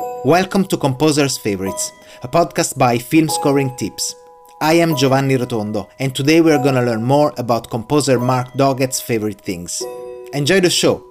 Welcome to Composer's Favorites, a podcast by Film Scoring Tips. I am Giovanni Rotondo, and today we are going to learn more about composer Mark Doggett's favorite things. Enjoy the show!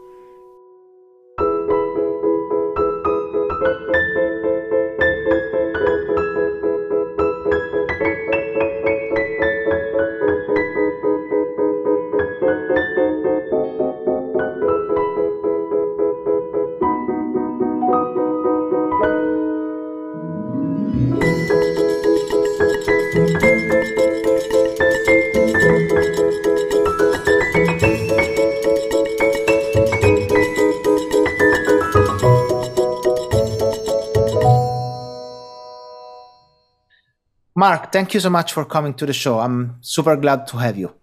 Mark, thank you so much for coming to the show. I'm super glad to have you.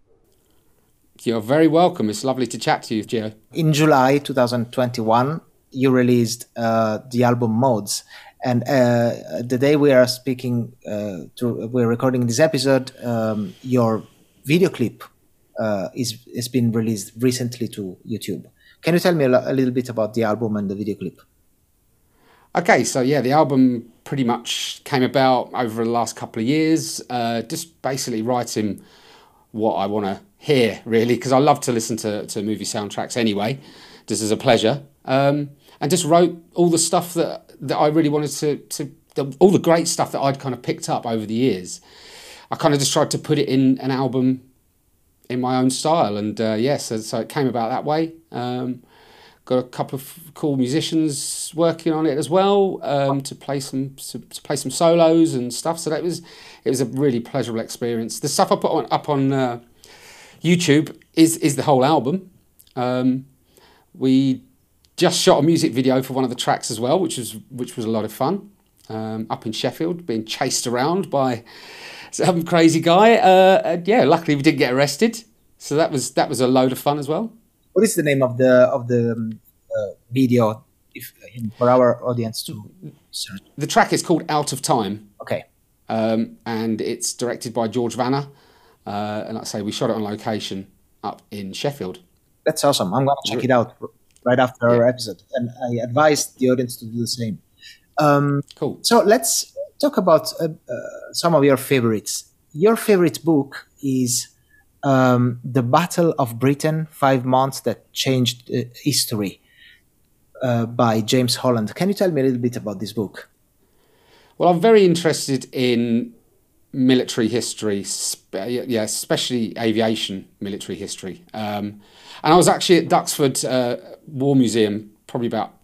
You're very welcome. It's lovely to chat to you, Gio. In July 2021, you released uh, the album Modes. And uh, the day we are speaking, uh, to, we're recording this episode, um, your video clip uh, is has been released recently to YouTube. Can you tell me a, a little bit about the album and the video clip? Okay, so yeah, the album pretty much came about over the last couple of years, uh, just basically writing what I want to hear, really, because I love to listen to, to movie soundtracks anyway, just as a pleasure. Um, and just wrote all the stuff that, that I really wanted to, to the, all the great stuff that I'd kind of picked up over the years. I kind of just tried to put it in an album in my own style, and uh, yes, yeah, so, so, it came about that way. Um, got a couple of cool musicians working on it as well um, to play some to, to, play some solos and stuff. So that was it was a really pleasurable experience. The stuff I put on, up on uh, YouTube is is the whole album. Um, we just shot a music video for one of the tracks as well, which was which was a lot of fun. Um, up in Sheffield, being chased around by some crazy guy. Uh, yeah, luckily we didn't get arrested, so that was that was a load of fun as well what is the name of the of the um, uh, video if, for our audience to search? The track is called Out of Time. Okay. Um, and it's directed by George Vanna. Uh, and like I say, we shot it on location up in Sheffield. That's awesome. I'm going to check it out right after yeah. our episode. And I advise the audience to do the same. Um, cool. So let's talk about uh, uh, some of your favorites. Your favorite book is um, the Battle of Britain: Five Months That Changed uh, History uh, by James Holland. Can you tell me a little bit about this book? Well, I'm very interested in military history, yeah, especially aviation military history. Um, and I was actually at Duxford uh, War Museum probably about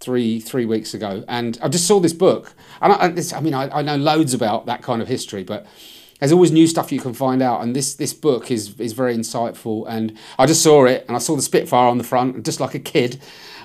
three three weeks ago, and I just saw this book. And I, I mean, I, I know loads about that kind of history, but there's always new stuff you can find out and this this book is is very insightful and i just saw it and i saw the spitfire on the front and just like a kid.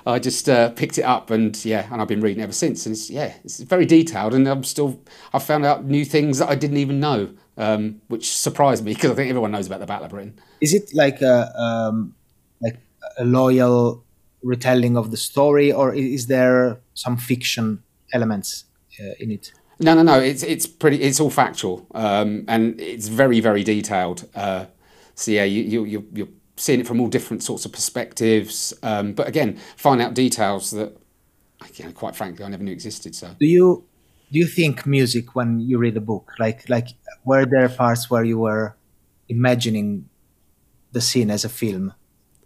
I just uh, picked it up and yeah and i've been reading ever since and it's yeah it's very detailed and i'm still i've found out new things that i didn't even know um, which surprised me because i think everyone knows about the battle of britain. Is it like a um, like a loyal retelling of the story or is there some fiction elements uh, in it no, no, no. It's it's pretty. It's all factual, um, and it's very, very detailed. Uh, so yeah, you you you're seeing it from all different sorts of perspectives. Um, but again, find out details that, you quite frankly, I never knew existed. So do you do you think music when you read a book? Like like were there parts where you were imagining the scene as a film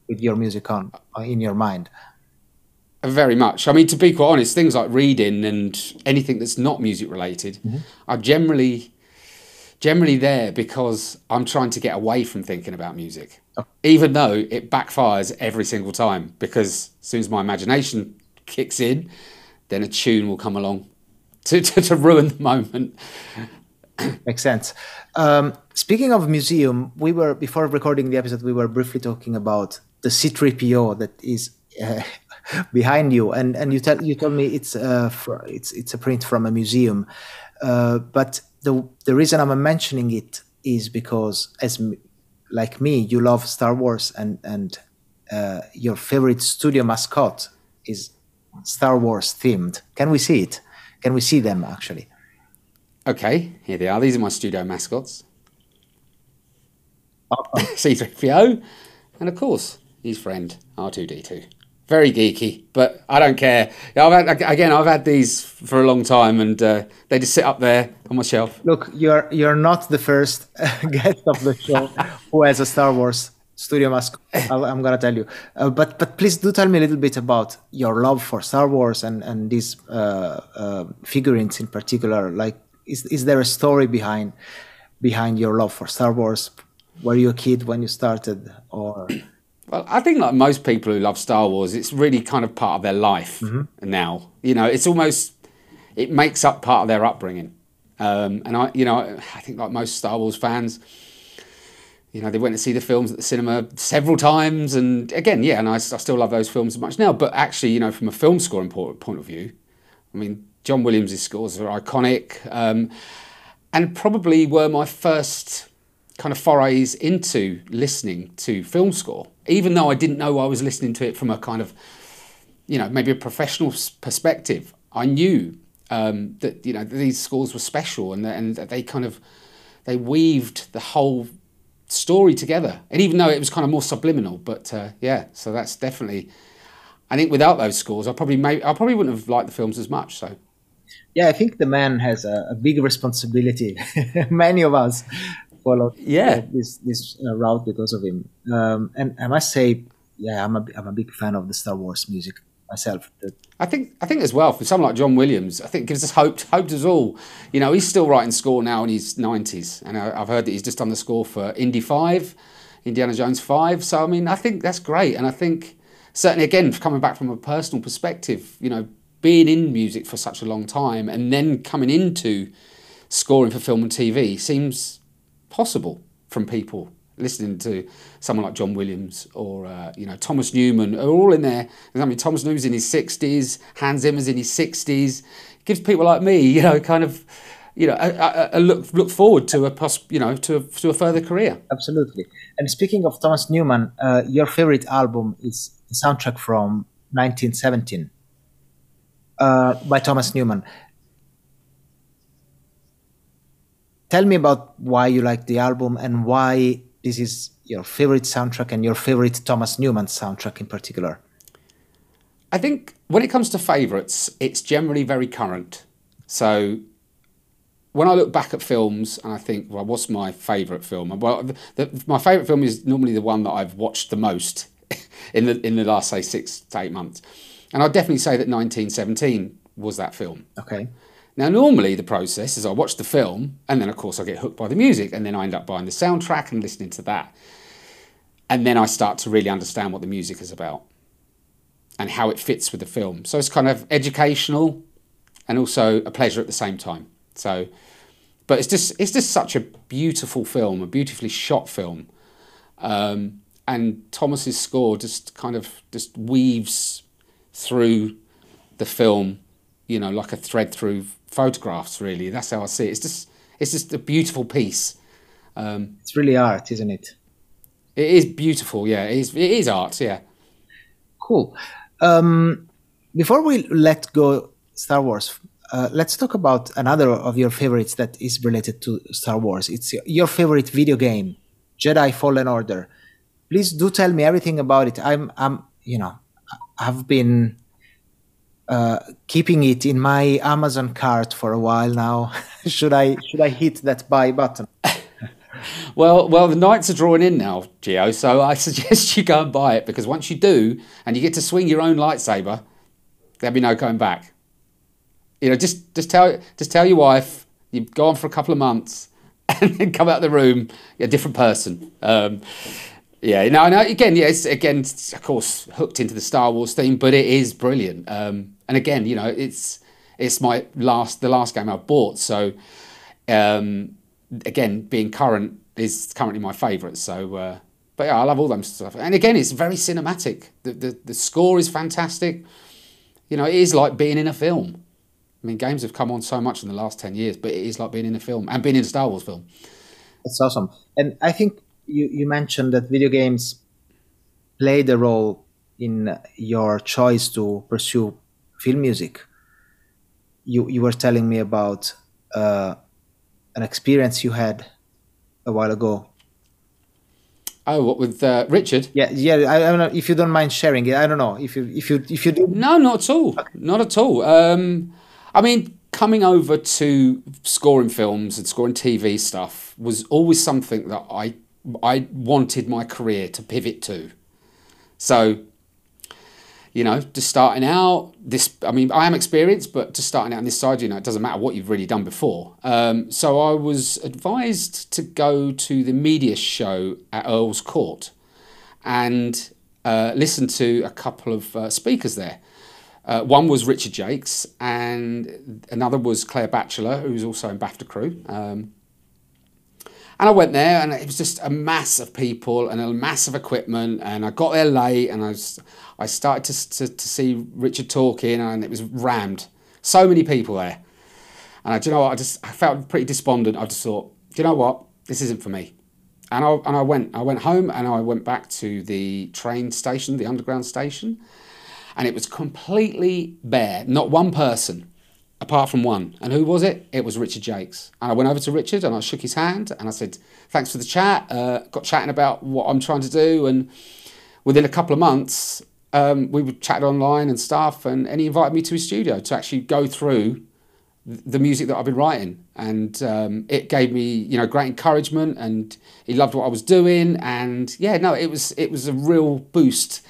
with your music on in your mind? Very much. I mean, to be quite honest, things like reading and anything that's not music related mm-hmm. are generally generally there because I'm trying to get away from thinking about music. Oh. Even though it backfires every single time because as soon as my imagination kicks in, then a tune will come along to, to, to ruin the moment. Makes sense. Um, speaking of museum, we were before recording the episode, we were briefly talking about the C3PO that is uh, behind you, and and you tell you told me it's uh for, it's it's a print from a museum, uh, but the the reason I'm mentioning it is because as like me, you love Star Wars, and and uh, your favorite studio mascot is Star Wars themed. Can we see it? Can we see them actually? Okay, here they are. These are my studio mascots. C3PO, and of course, his friend R2D2 very geeky, but I don't care. I've had, again, I've had these for a long time, and uh, they just sit up there on my shelf. Look, you're you're not the first guest of the show who has a Star Wars studio mask. I'm gonna tell you, uh, but but please do tell me a little bit about your love for Star Wars and and these uh, uh figurines in particular. Like, is is there a story behind behind your love for Star Wars? Were you a kid when you started, or well, I think like most people who love Star Wars, it's really kind of part of their life mm-hmm. now. You know, it's almost it makes up part of their upbringing. Um, and I, you know, I think like most Star Wars fans, you know, they went to see the films at the cinema several times, and again, yeah, and I, I still love those films as much now. But actually, you know, from a film scoring point, point of view, I mean, John Williams' scores are iconic, um, and probably were my first kind of forays into listening to film score, even though I didn't know I was listening to it from a kind of, you know, maybe a professional perspective. I knew um, that you know these scores were special and and they kind of they weaved the whole story together. And even though it was kind of more subliminal, but uh, yeah, so that's definitely. I think without those scores, I probably may, I probably wouldn't have liked the films as much. So yeah, I think the man has a, a big responsibility. Many of us follow yeah this this uh, route because of him. Um, and I must say, yeah, I'm a I'm a big fan of the Star Wars music myself. I think I think as well for someone like John Williams, I think gives us hope hope to us all. You know, he's still writing score now in his nineties, and I, have heard that he's just done the score for Indy Five, Indiana Jones Five. So I mean, I think that's great, and I think certainly again coming back from a personal perspective, you know, being in music for such a long time and then coming into scoring for film and TV seems possible from people listening to someone like John Williams or uh, you know Thomas Newman are all in there. I mean, Thomas Newman's in his sixties, Hans Zimmer's in his sixties. Gives people like me, you know, kind of, you know, a, a, a look look forward to a pos- you know to a, to a further career. Absolutely. And speaking of Thomas Newman, uh, your favorite album is the soundtrack from 1917 uh, by Thomas Newman. Tell me about why you like the album and why this is your favorite soundtrack and your favorite Thomas Newman soundtrack in particular? I think when it comes to favourites, it's generally very current. So when I look back at films and I think, well, what's my favourite film? Well, the, the, my favourite film is normally the one that I've watched the most in the in the last say six to eight months, and I'd definitely say that 1917 was that film. Okay. Now, normally the process is I watch the film, and then of course I get hooked by the music, and then I end up buying the soundtrack and listening to that. And then I start to really understand what the music is about and how it fits with the film. So it's kind of educational and also a pleasure at the same time. So, but it's just it's just such a beautiful film, a beautifully shot film, um, and Thomas's score just kind of just weaves through the film, you know, like a thread through photographs. Really, that's how I see it. It's just it's just a beautiful piece. Um, it's really art, isn't it? It is beautiful. Yeah, it is. It is art. Yeah. Cool. Um, before we let go Star Wars, uh, let's talk about another of your favorites that is related to Star Wars. It's your favorite video game, Jedi Fallen Order. Please do tell me everything about it. I'm, I'm, you know, I've been uh, keeping it in my Amazon cart for a while now. should I should I hit that buy button? well, well, the nights are drawing in now, Gio. So I suggest you go and buy it because once you do, and you get to swing your own lightsaber, there'll be no going back. You know, just just tell just tell your wife you've gone for a couple of months, and then come out of the room a different person. Um, yeah, no, no. Again, yeah, again, of course, hooked into the Star Wars theme, but it is brilliant. Um, and again, you know, it's it's my last the last game I bought. So um, again, being current is currently my favourite. So, uh, but yeah, I love all them stuff. And again, it's very cinematic. The, the the score is fantastic. You know, it is like being in a film. I mean, games have come on so much in the last ten years, but it is like being in a film and being in a Star Wars film. It's awesome, and I think you, you mentioned that video games played a role in your choice to pursue film music. You you were telling me about uh, an experience you had a while ago. Oh, what with uh, Richard? Yeah, yeah. I, I, don't know if you don't mind sharing it. I don't know if you if you if you do. No, not at all. Okay. Not at all. Um, I mean, coming over to scoring films and scoring TV stuff was always something that I I wanted my career to pivot to. So you know, just starting out, this, I mean, I am experienced, but just starting out on this side, you know, it doesn't matter what you've really done before. Um, so I was advised to go to the media show at Earl's Court and uh, listen to a couple of uh, speakers there. Uh, one was Richard Jacques, and another was Claire Batchelor, who's also in BAFTA crew. Um, and I went there, and it was just a mass of people and a mass of equipment. And I got there late, and I was, I started to, to, to see Richard talking, and it was rammed. So many people there. And I, do you know what? I just I felt pretty despondent. I just thought, do you know what? This isn't for me. And I, and I went I went home and I went back to the train station, the underground station, and it was completely bare. Not one person apart from one. And who was it? It was Richard Jacques. And I went over to Richard and I shook his hand and I said, thanks for the chat. Uh, got chatting about what I'm trying to do. And within a couple of months, um, we would chat online and stuff. And, and he invited me to his studio to actually go through the music that I've been writing. And um, it gave me, you know, great encouragement and he loved what I was doing. And yeah, no, it was, it was a real boost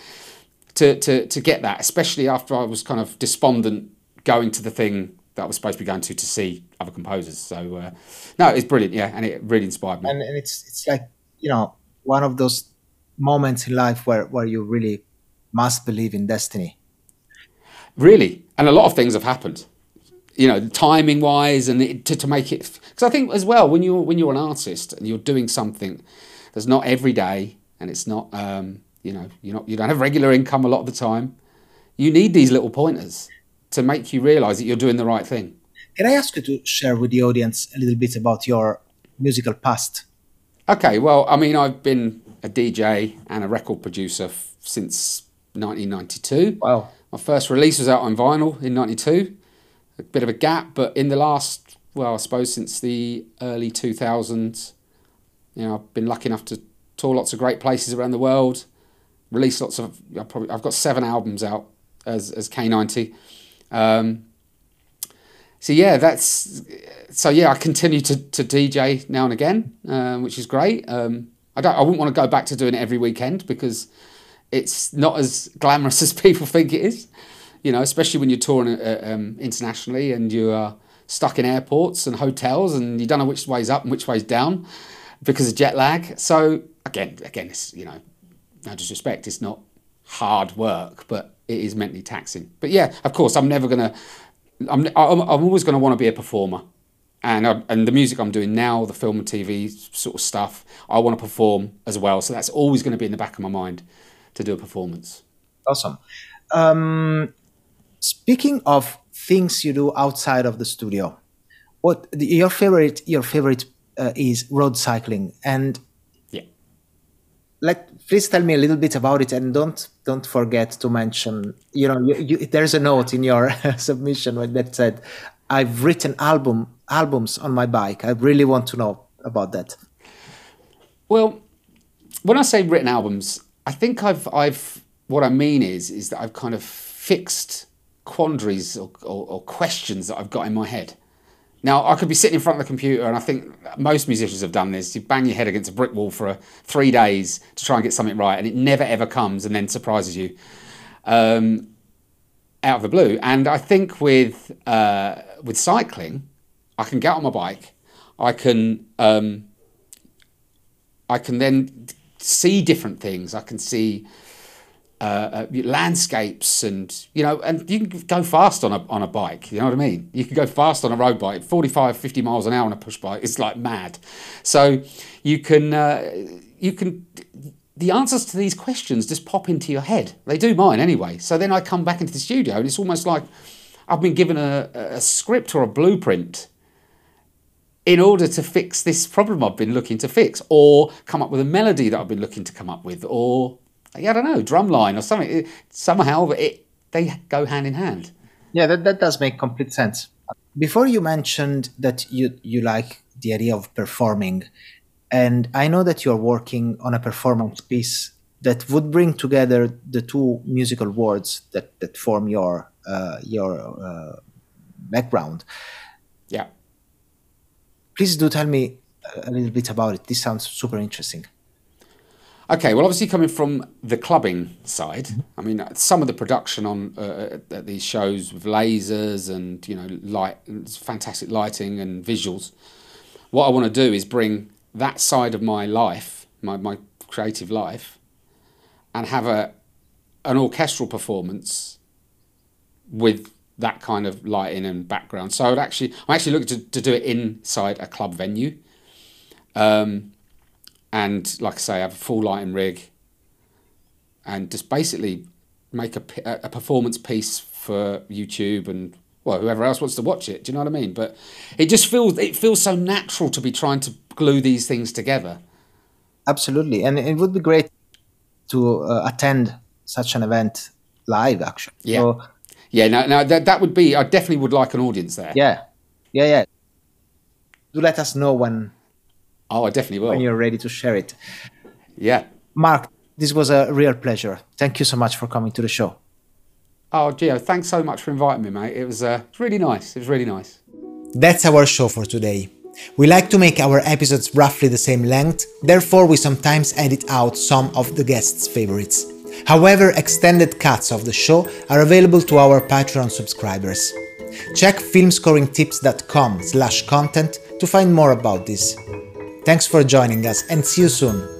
to, to, to get that, especially after I was kind of despondent going to the thing that I was supposed to be going to to see other composers. So uh, no, it's brilliant, yeah, and it really inspired me. And, and it's it's like you know one of those moments in life where where you really must believe in destiny. Really, and a lot of things have happened. You know, timing wise, and it, to to make it because I think as well when you're when you're an artist and you're doing something that's not every day and it's not um, you know you're not you don't have regular income a lot of the time. You need these little pointers to make you realize that you're doing the right thing. Can I ask you to share with the audience a little bit about your musical past? Okay, well, I mean, I've been a DJ and a record producer f- since 1992. Wow. My first release was out on vinyl in 92. A bit of a gap, but in the last, well, I suppose since the early 2000s, you know, I've been lucky enough to tour lots of great places around the world, release lots of, I've, probably, I've got seven albums out as, as K90. Um, so yeah, that's so yeah. I continue to, to DJ now and again, uh, which is great. Um, I don't. I wouldn't want to go back to doing it every weekend because it's not as glamorous as people think it is. You know, especially when you're touring uh, um, internationally and you are stuck in airports and hotels and you don't know which way's up and which way's down because of jet lag. So again, again, it's you know, no disrespect, it's not hard work, but it is mentally taxing. But yeah, of course, I'm never gonna. I'm I'm, I'm always gonna want to be a performer, and I, and the music I'm doing now, the film and TV sort of stuff, I want to perform as well. So that's always going to be in the back of my mind to do a performance. Awesome. Um, speaking of things you do outside of the studio, what your favorite your favorite uh, is road cycling and yeah like please tell me a little bit about it and don't don't forget to mention you know you, you, there's a note in your submission that said i've written album albums on my bike. I really want to know about that. Well when i say written albums i think i've i've what i mean is is that i've kind of fixed quandaries or, or, or questions that i've got in my head now, I could be sitting in front of the computer, and I think most musicians have done this. You bang your head against a brick wall for a, three days to try and get something right, and it never ever comes, and then surprises you um, out of the blue. And I think with uh, with cycling, I can get on my bike, I can um, I can then see different things. I can see uh, uh, landscapes and you know and you can go fast on a, on a bike you know what I mean? You can go fast on a road bike 45 50 miles an hour on a push bike it's like mad. So you can uh, you can the answers to these questions just pop into your head. They do mine anyway. So then I come back into the studio and it's almost like I've been given a, a script or a blueprint in order to fix this problem I've been looking to fix or come up with a melody that I've been looking to come up with or I don't know, drumline or something. Somehow it, they go hand in hand. Yeah, that, that does make complete sense. Before you mentioned that you, you like the idea of performing, And I know that you're working on a performance piece that would bring together the two musical worlds that, that form your uh, your uh, background. Yeah. Please do tell me a little bit about it. This sounds super interesting. Okay, well, obviously coming from the clubbing side, I mean, some of the production on uh, at these shows with lasers and you know light, fantastic lighting and visuals. What I want to do is bring that side of my life, my, my creative life, and have a an orchestral performance with that kind of lighting and background. So I'd actually, I'm actually looking to, to do it inside a club venue. Um, and like I say, I have a full lighting rig, and just basically make a, a performance piece for YouTube and well whoever else wants to watch it. Do you know what I mean? But it just feels it feels so natural to be trying to glue these things together. Absolutely, and it would be great to uh, attend such an event live. Actually, yeah, so, yeah. Now, now that that would be. I definitely would like an audience there. Yeah, yeah, yeah. Do let us know when Oh, I definitely will. When you're ready to share it. Yeah. Mark, this was a real pleasure. Thank you so much for coming to the show. Oh, Gio, thanks so much for inviting me, mate. It was uh, really nice. It was really nice. That's our show for today. We like to make our episodes roughly the same length, therefore, we sometimes edit out some of the guests' favorites. However, extended cuts of the show are available to our Patreon subscribers. Check filmscoringtips.com slash content to find more about this. Thanks for joining us and see you soon.